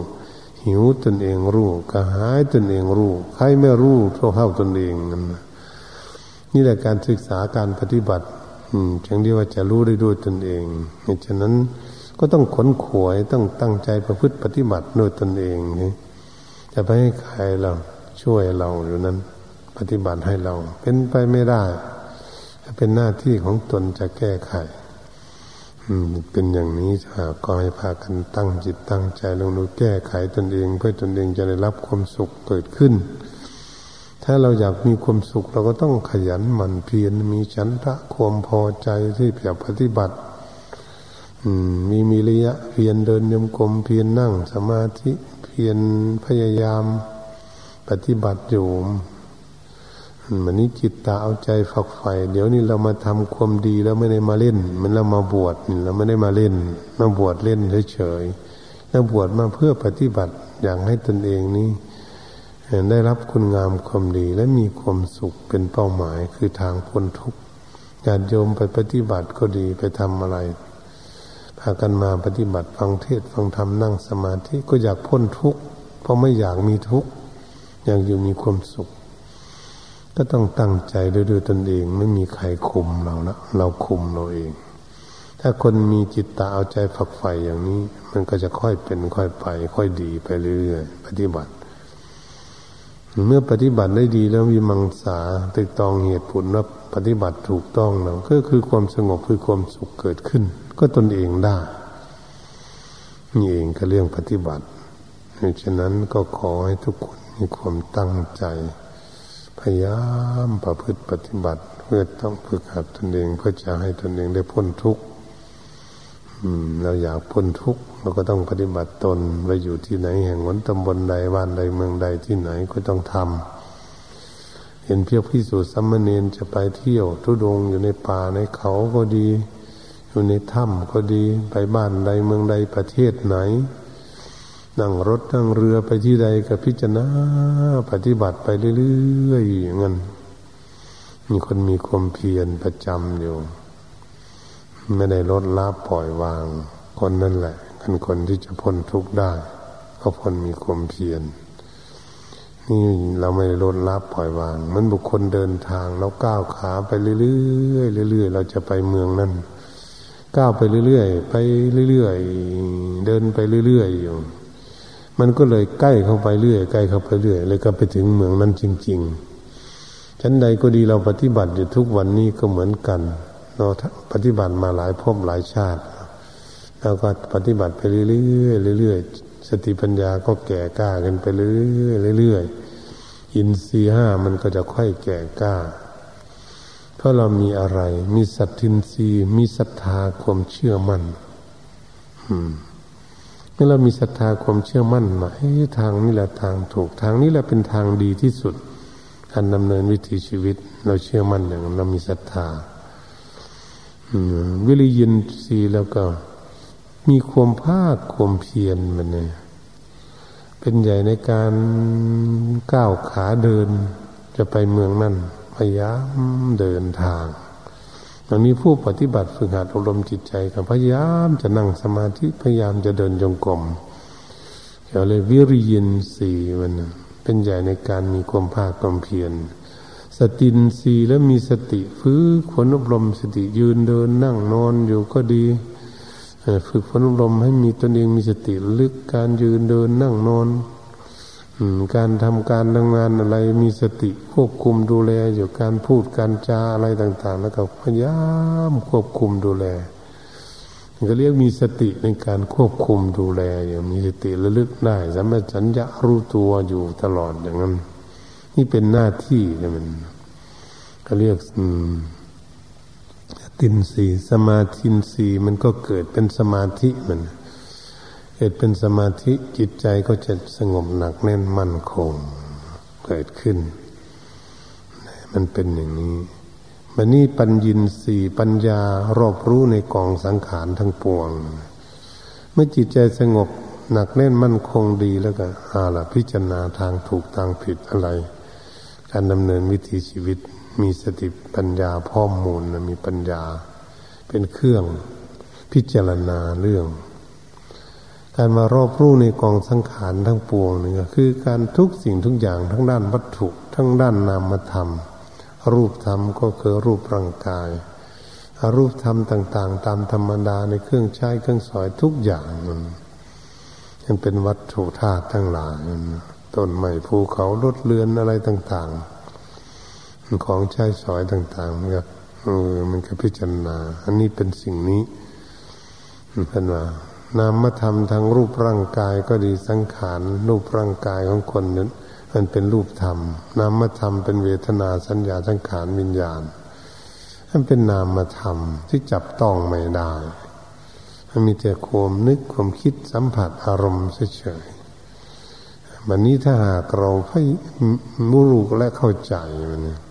A: หิวตนเองรู้กระหายตนเองรู้ ใครไม่รู้เท่าเท่าตนเองนั่นนี่ นี่แหละการศึกษาการปฏิบัติ อืมจึงเรียกว่าจะรู้ได้ด้วยตนเองเฉะนั้นก็ต้องขนขวยต้องตั้งใจประพฤติปฏิบัติด้วยตนเองนี่จะไปให้ใครเราช่วยเราอยู่นั้น ปฏิบัติให้เรา เป็นไปไม่ได้เป็นหน้าที่ของตนจะแก้ไขเป็นอย่างนี้ก็ให้พากันตั้งจิตตั้งใจลงดูแก้ไขตนเอง เพื่อตนเองจะได้รับความสุขเกิดขึ้น ถ้าเราอยากมีความสุขเราก็ต้องขยันหมั่นเพียรมีฉันทะความพอใจที่จะปฏิบัติมีมีระยะเพียรเดินยมกลมเพียรนั่ง สมาธิเพียรพยายามปฏิบัติอยู่มันนี้จิตตาเอาใจฝักใฝ่เดี๋ยวนี้เรามาทำความดีแล้วไม่ได้มาเล่น มันเรามาบวชเราไม่ได้มาเล่นมาบวชเล่นเฉยๆแล้วบวชมาเพื่อปฏิบัติอย่างให้ตนเองนี้ ได้รับคุณงามความดีและมีความสุขเป็นเป้าหมายคือทางพ้นทุกข์ญาติโยมไปปฏิบัติก็ดีไปทำอะไรพากันมาปฏิบัติฟังเทศฟังธรรมนั่งสมาธิก็อยากพ้นทุกข์เพราะไม่อยากมีทุกข์อยากอยู่มีความสุข ก็ต้องตั้งใจด้วยตนเอง ไม่มีใครคุมเราละเราคุมเราเอง ถ้าคนมีจิตตาเอาใจฝักใฝ่อย่างนี้ มันก็จะค่อยเป็นค่อยไป ค่อยดีไปเรื่อยๆปฏิบัติ เมื่อปฏิบัติได้ดีแล้วมีมังสาติดตองเหตุผลว่าปฏิบัติถูกต้องแล้วก็คือความสงบคือความสุขเกิดขึ้น ก็ตนเองได้นี่เองก็เรื่องปฏิบัติฉะนั้นก็ขอให้ทุกคนมีความตั้งใจ พยายามประพฤติปฏิบัติ เพื่อต้องฝึกหัดตนเองเพื่อจะให้ตนเองได้พ้นทุกข์ เราอยากพ้นทุกข์เราก็ต้องปฏิบัติตนไปอยู่ที่ไหนแห่งวันตำบลใดบ้านใดเมืองใดที่ไหนก็ต้องทำเห็นเพียงพิสูจน์สัมมเนนจะไปเที่ยวทุดงอยู่ในป่าในเขาก็ดี อยู่ในถ้ำก็ดีไปบ้านใดเมืองใดประเทศไหน นั่งรถนั่งเรือไปที่ใดก็พิจารณาปฏิบัติไปเรื่อยๆอย่างนั้นมีคนมีความเพียรประจำอยู่ ไม่ได้ลดละปล่อยวาง คนนั่นแหละเป็นคนที่จะพ้นทุกข์ได้เพราะคนมีความเพียรนี่เราไม่ลดละปล่อยวาง มันบุคคลเดินทางแล้วก้าวขาไปเรื่อยๆเรื่อยๆเราจะไปเมืองนั่นก้าวไปเรื่อยๆไปเรื่อยๆเดินไปเรื่อยๆอยู่มันก็เลยใกล้เข้าไปเรื่อยใกล้เข้าไปเรื่อยเลยก็ไปถึงเมืองนั้นจริง ๆ ชั้นใดก็ดีเราปฏิบัติอยู่ทุกวันนี้ก็เหมือนกัน เราปฏิบัติมาหลายภพหลายชาติแล้วก็ปฏิบัติไปเรื่อยๆเรื่อยๆสติปัญญาก็แก่กล้ากันไปเรื่อยๆเรื่อยๆอินทรีห้ามันก็จะค่อยแก่กล้า เพราะเรามีอะไร มีสัตทินทรีมีศรัทธาความเชื่อมัน่นเมื่อเรามีศรัทธาความเชื่อมั่นมาเฮ้ทางนี้แหละทางถูกทางนี้แหละเป็นทางดีที่สุดการดำเนินวิถีชีวิต เราเชื่อมั่นอย่างเรามีศรัทธา วิริยินสีแล้วก็ มีความภาคความเพียรมันเนี่ยเป็นใหญ่ในการก้าวขาเดิน จะไปเมืองนั่นพยายามเดินทางมันมีผู้ปฏิบัติฝึกหัดอบรมจิตใจกับพยายามจะนั่งสมาธิพยายามจะเดินจงกรมเขาเลยวิริยินสีมันเป็นใหญ่ในการมีความภาคความเพียร สตินสีแล้วมีสติฟื้นขนอบรมสติยืนเดินนั่งนอนอยู่ก็ดีฝึกฝนอบรมให้มีตนเองมีสติลึกการยืนเดินนั่งนอนการทำการทำงานอะไรมีสติควบคุมดูแลอยู่การพูดการจาอะไรต่าง ๆ แล้วก็พยายามควบคุมดูแลก็เรียกมีสติในการควบคุมดูแลอย่างมีสติระลึกได้สามารถสัญญารู้ตัวอยู่ตลอดอย่างนั้น นี่เป็นหน้าที่เนี่ยมัน ก็เรียกตินสีสมาธินสีมันก็เกิดเป็นสมาธิมันเกิดเป็นสมาธิจิตใจก็จะสงบหนักแน่นมั่นคงเกิดขึ้น มันเป็นอย่างนี้มันนี่ปัญญินสี่ปัญญารอบรู้ในกองสังขารทั้งปวง เมื่อจิตใจสงบหนักแน่นมั่นคงดีแล้วก็อาละพิจารณาทางถูกทางผิดอะไร การดำเนินวิถีชีวิต มีสติปัญญาพ่อมูลมีปัญญา เป็นเครื่องพิจารณาเรื่อง การมารอบรู้ในกองสังขารทั้งปวงนี่ก็คือการทุกสิ่งทุกอย่างทั้งด้านวัตถุทั้งด้านนามธรรม รูปธรรมก็คือรูปร่างกายอรูปธรรมต่าง ๆ ตามธรรมดาในเครื่องใช้เครื่องสอยทุกอย่างมันยังเป็นวัตถุธาตุทั้งหลายต้นไม้ภูเขารถเรือนอะไรต่าง ๆ ของใช้สอยต่างๆมันก็เออมันก็พิจารณา อันนี้เป็นสิ่งนี้เป็นว่านามธรรมทางรูปร่างกายก็ดีสังขารรูปร่างกายของคนนั้นมันเป็นรูปธรรม นามธรรมเป็นเวทนาสัญญาสังขารวิญญาณมันเป็นนามธรรมที่จับต้องไม่ได้มันมีแต่ความนึกความคิดสัมผัสอารมณ์เฉยๆวันนี้ถ้าหากเราให้มูรู้และเข้าใจมันโ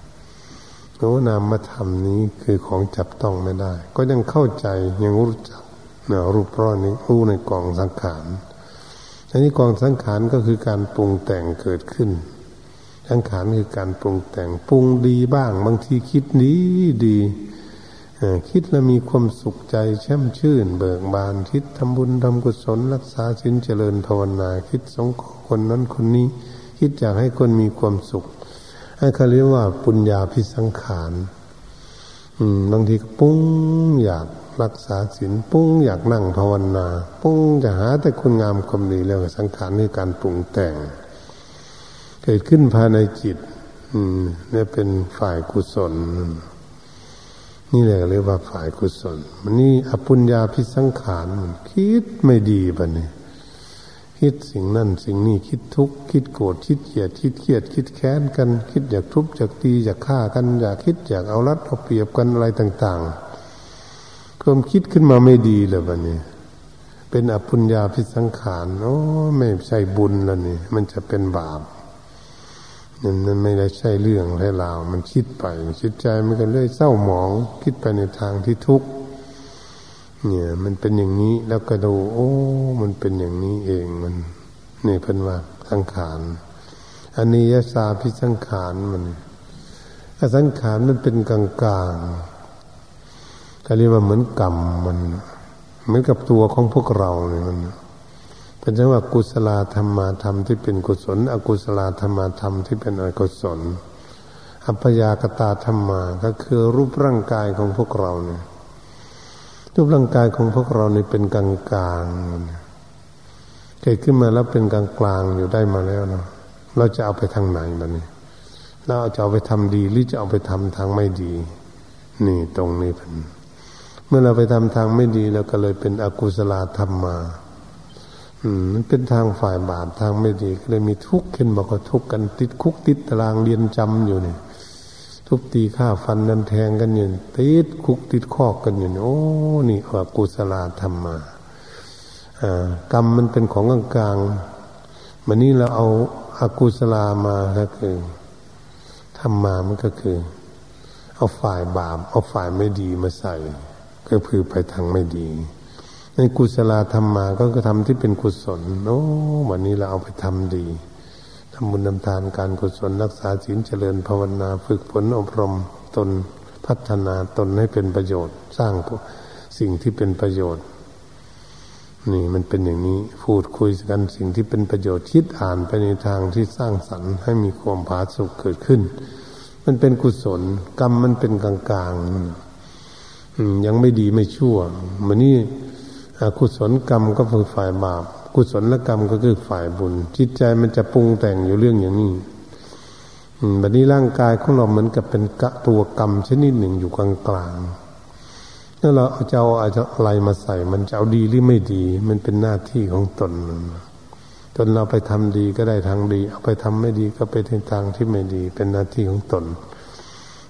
A: อ้นามธรรมนี้คือของจับต้องไม่ได้ ก็ยังเข้าใจยังรู้จักนะรูปร้อนนี้รู้ในกองสังขารอันนี้กองสังขารก็คือการปรุงแต่งเกิดขึ้น สังขารคือการปรุงแต่งปรุงดีบ้าง บางทีคิดดีดีคิดแล้วมีความสุขใจแช่มชื่น เบิกบานคิดทำบุญทำกุศล รักษาสินเจริญภาวนา คิดสงเคราะห์คนนั้นคนนี้ คิดอยากให้คนมีความสุข ให้เขาเรียกว่าปุญญาพิสังขารบางทีปุ้งอยากรักษาศีลปุ้งอยากนั่งภาวนา ปุ้งจะหาแต่คุณงามความดีแล้วสังขารนี่การปรุงแต่ง เกิดขึ้นภายในจิตนี่เป็นฝ่ายกุศล นี่แหละเรียกว่าฝ่ายกุศลมันนี่อปุญญาพิสังขารคิดไม่ดีปะเนี่ย คิดสิ่งนั่นสิ่งนี้คิดทุกข์คิดโกรธคิดเกลียดคิดเครียด คิดแค้นกัน คิดอยากทุบอยากตีอยากฆ่ากัน อยากคิดอยากเอารัดเอาเปรียบกันอะไรต่างๆความคิดขึ้นมาไม่ดีเลยวันนี้ เป็นอภุญญาพิสังขารโอ้ไม่ใช่บุญแล้วนี่ มันจะเป็นบาปมันไม่ได้ใช่เรื่องให้เรามันคิดไป คิดใจมันก็เลยเศร้าหมอง คิดไปในทางที่ทุกข์ เนี่ย มันเป็นอย่างนี้แล้วก็ดู โอ้ มันเป็นอย่างนี้เองมันนี่เป็นว่าสังขารอันนี้ยศาพิสังขารมันสังขารมันเป็นกลางกลางก็เรียกว่าเหมือนกรรมมันเหมือนกับตัวของพวกเราเนี่ยมันเป็นจังว่ากุศลธรรมาธรรมที่เป็นกุศล อกุศลธรรมาธรรมที่เป็นอกุศลอัพยากตาธรรมาก็คือรูปร่างกายของพวกเราเนี่ย รูปร่างกายของพวกเราเนี่ยเป็นกลางกลางเกิดขึ้นมาแล้วเป็นกลางกลางอยู่ได้มาแล้วเนาะเราจะเอาไปทางไหนบ้านี้เราจะเอาไปทำดีหรือจะเอาไปทำทางไม่ดี นี่ตรงนี้เป็นเมื่อเราไปทำทางไม่ดีเราก็เลยเป็นอกุศลธรรมมา อืมมันเป็นทางฝ่ายบาปทางไม่ดีก็เลยมีทุกข์ขึ้นบอกว่าทุกข์กันติดคุกติดตารางเรียนจำอยู่เนี่ย ทุบตีฆ่าฟันนันแทงกันอยู่ติดคุกติดคอกกันอยู่โอ้นี่อกุศลธรรมมากรรมมันเป็นของกลางๆมันนี้เราเอาอากุศลามาก็คือทำมามันก็คือ เอาฝ่ายบาปเอาฝ่ายไม่ดีมาใส่ ก็คือไปทางไม่ดีในกุศลธรรมมาก็คือทำที่เป็นกุศลโอ้วันนี้เราเอาไปทำดี ทำบุญนำทานการกุศลรักษาศีลเจริญภาวนาฝึกฝนอบรมตนพัฒนาตนให้เป็นประโยชน์ สร้างสิ่งที่เป็นประโยชน์ นี่มันเป็นอย่างนี้พูดคุยกันสิ่งที่เป็นประโยชน์คิดอ่านไปในทางที่สร้างสรรค์ให้มีความผาสุกเกิดขึ้น มันเป็นกุศล กรรมมันเป็นกลางกลางยังไม่ดีไม่ชั่วมันนี่กุศลกรรมก็เป็นฝ่ายบาป กุศลกรรมก็คือฝ่ายบุญ จิตใจมันจะปรุงแต่งอยู่เรื่องอย่างนี้แบบนี้ร่างกายของเราเหมือนกับเป็นกะตัวกรรมชนิดหนึ่งอยู่กลางกลางแล้วเราเอาจะเอาอะไรมาใส่ มันจะเอาดีหรือไม่ดี มันเป็นหน้าที่ของตนตนเราไปทำดีก็ได้ทางดี เอาไปทำไม่ดีก็ไปในทางที่ไม่ดี เป็นหน้าที่ของตน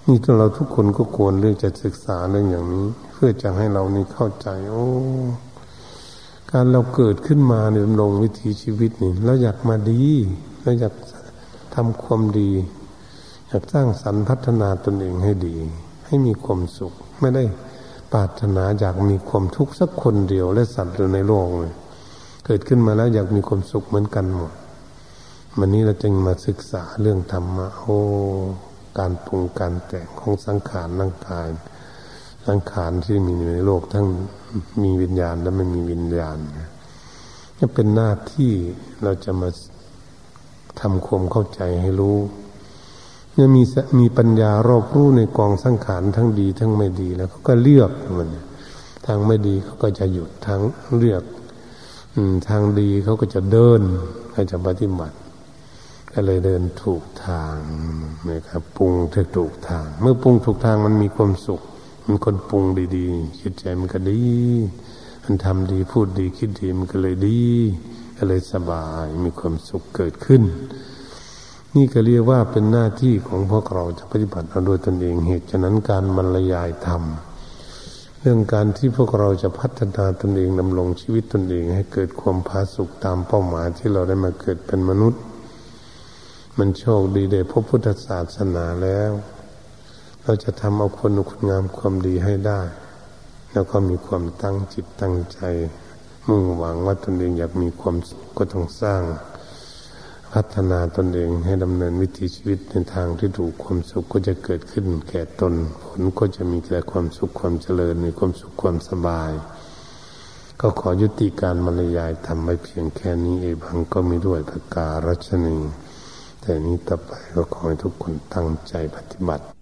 A: นี่ตัวเราทุกคนก็ควรเรื่องจะศึกษาเรื่องอย่างนี้ เพื่อจะให้เรานี่เข้าใจ โอ้ การเราเกิดขึ้นมาในดำรงวิถีชีวิตนี่เราอยากมาดีเราอยากทำความดี อยากสร้างสรรค์พัฒนาตนเองให้ดี ให้มีความสุข ไม่ได้ปรารถนาอยากมีความทุกข์สักคนเดียวและสัตว์อยู่ในโลกเลยเกิดขึ้นมาแล้วอยากมีความสุขเหมือนกันหมดวันนี้เราจึงมาศึกษาเรื่องธรรมะโอ้การปรุงการแต่งของสังขารร่างกายสังขารที่มีอยู่ในโลกทั้ง มีวิญญาณและไม่มีวิญญาณนี่เป็นหน้าที่เราจะมาทำความเข้าใจให้รู้เนี่ยมีมีปัญญารอบรู้ในกองสังขารทั้งดีทั้งไม่ดีแล้วเขาก็เลือกมันทางไม่ดีเขาก็จะหยุดทางเลือกทางดีเขาก็จะเดินเขาจะปฏิบัติก็เลยเดินถูกทางนะครับปรุงถูกทาง เมื่อปรุงถูกทางมันมีความสุข มันคนปรุงดีๆคิดใจมันก็ดี มันทำดีพูดดีคิดดีมันก็เลยดีก็เลยสบายมีความสุขเกิดขึ้น นี่ก็เรียกว่าเป็นหน้าที่ของพวกเราจะปฏิบัติเอาโดยตนเองเหตุฉะนั้นการบรรยายธรรมเรื่องการที่พวกเราจะพัฒนาตนเองดำรงชีวิตตนเอง ให้เกิดความผาสุกตามเป้าหมายที่เราได้มาเกิดเป็นมนุษย์ มันโชคดีได้พบพุทธศาสนาแล้ว เราจะทำเอาคนคุณงามความดีให้ได้ แล้วก็มีความตั้งจิตตั้งใจ มุ่งหวังว่าตนเองอยากมีความก็ต้องสร้าง พัฒนาตนเองให้ดำเนินวิถีชีวิตในทางที่ถูกความสุขก็จะเกิดขึ้น แก่ตน ผลก็จะมีแต่ความสุขความเจริญมีความสุขความสบาย ก็ขอยุติการบรรยายทำไว้เพียงแค่นี้เองบางก็มีด้วยประการัชนีแต่นี้ต่อไปก็ขอให้ทุกคนตั้งใจปฏิบัติ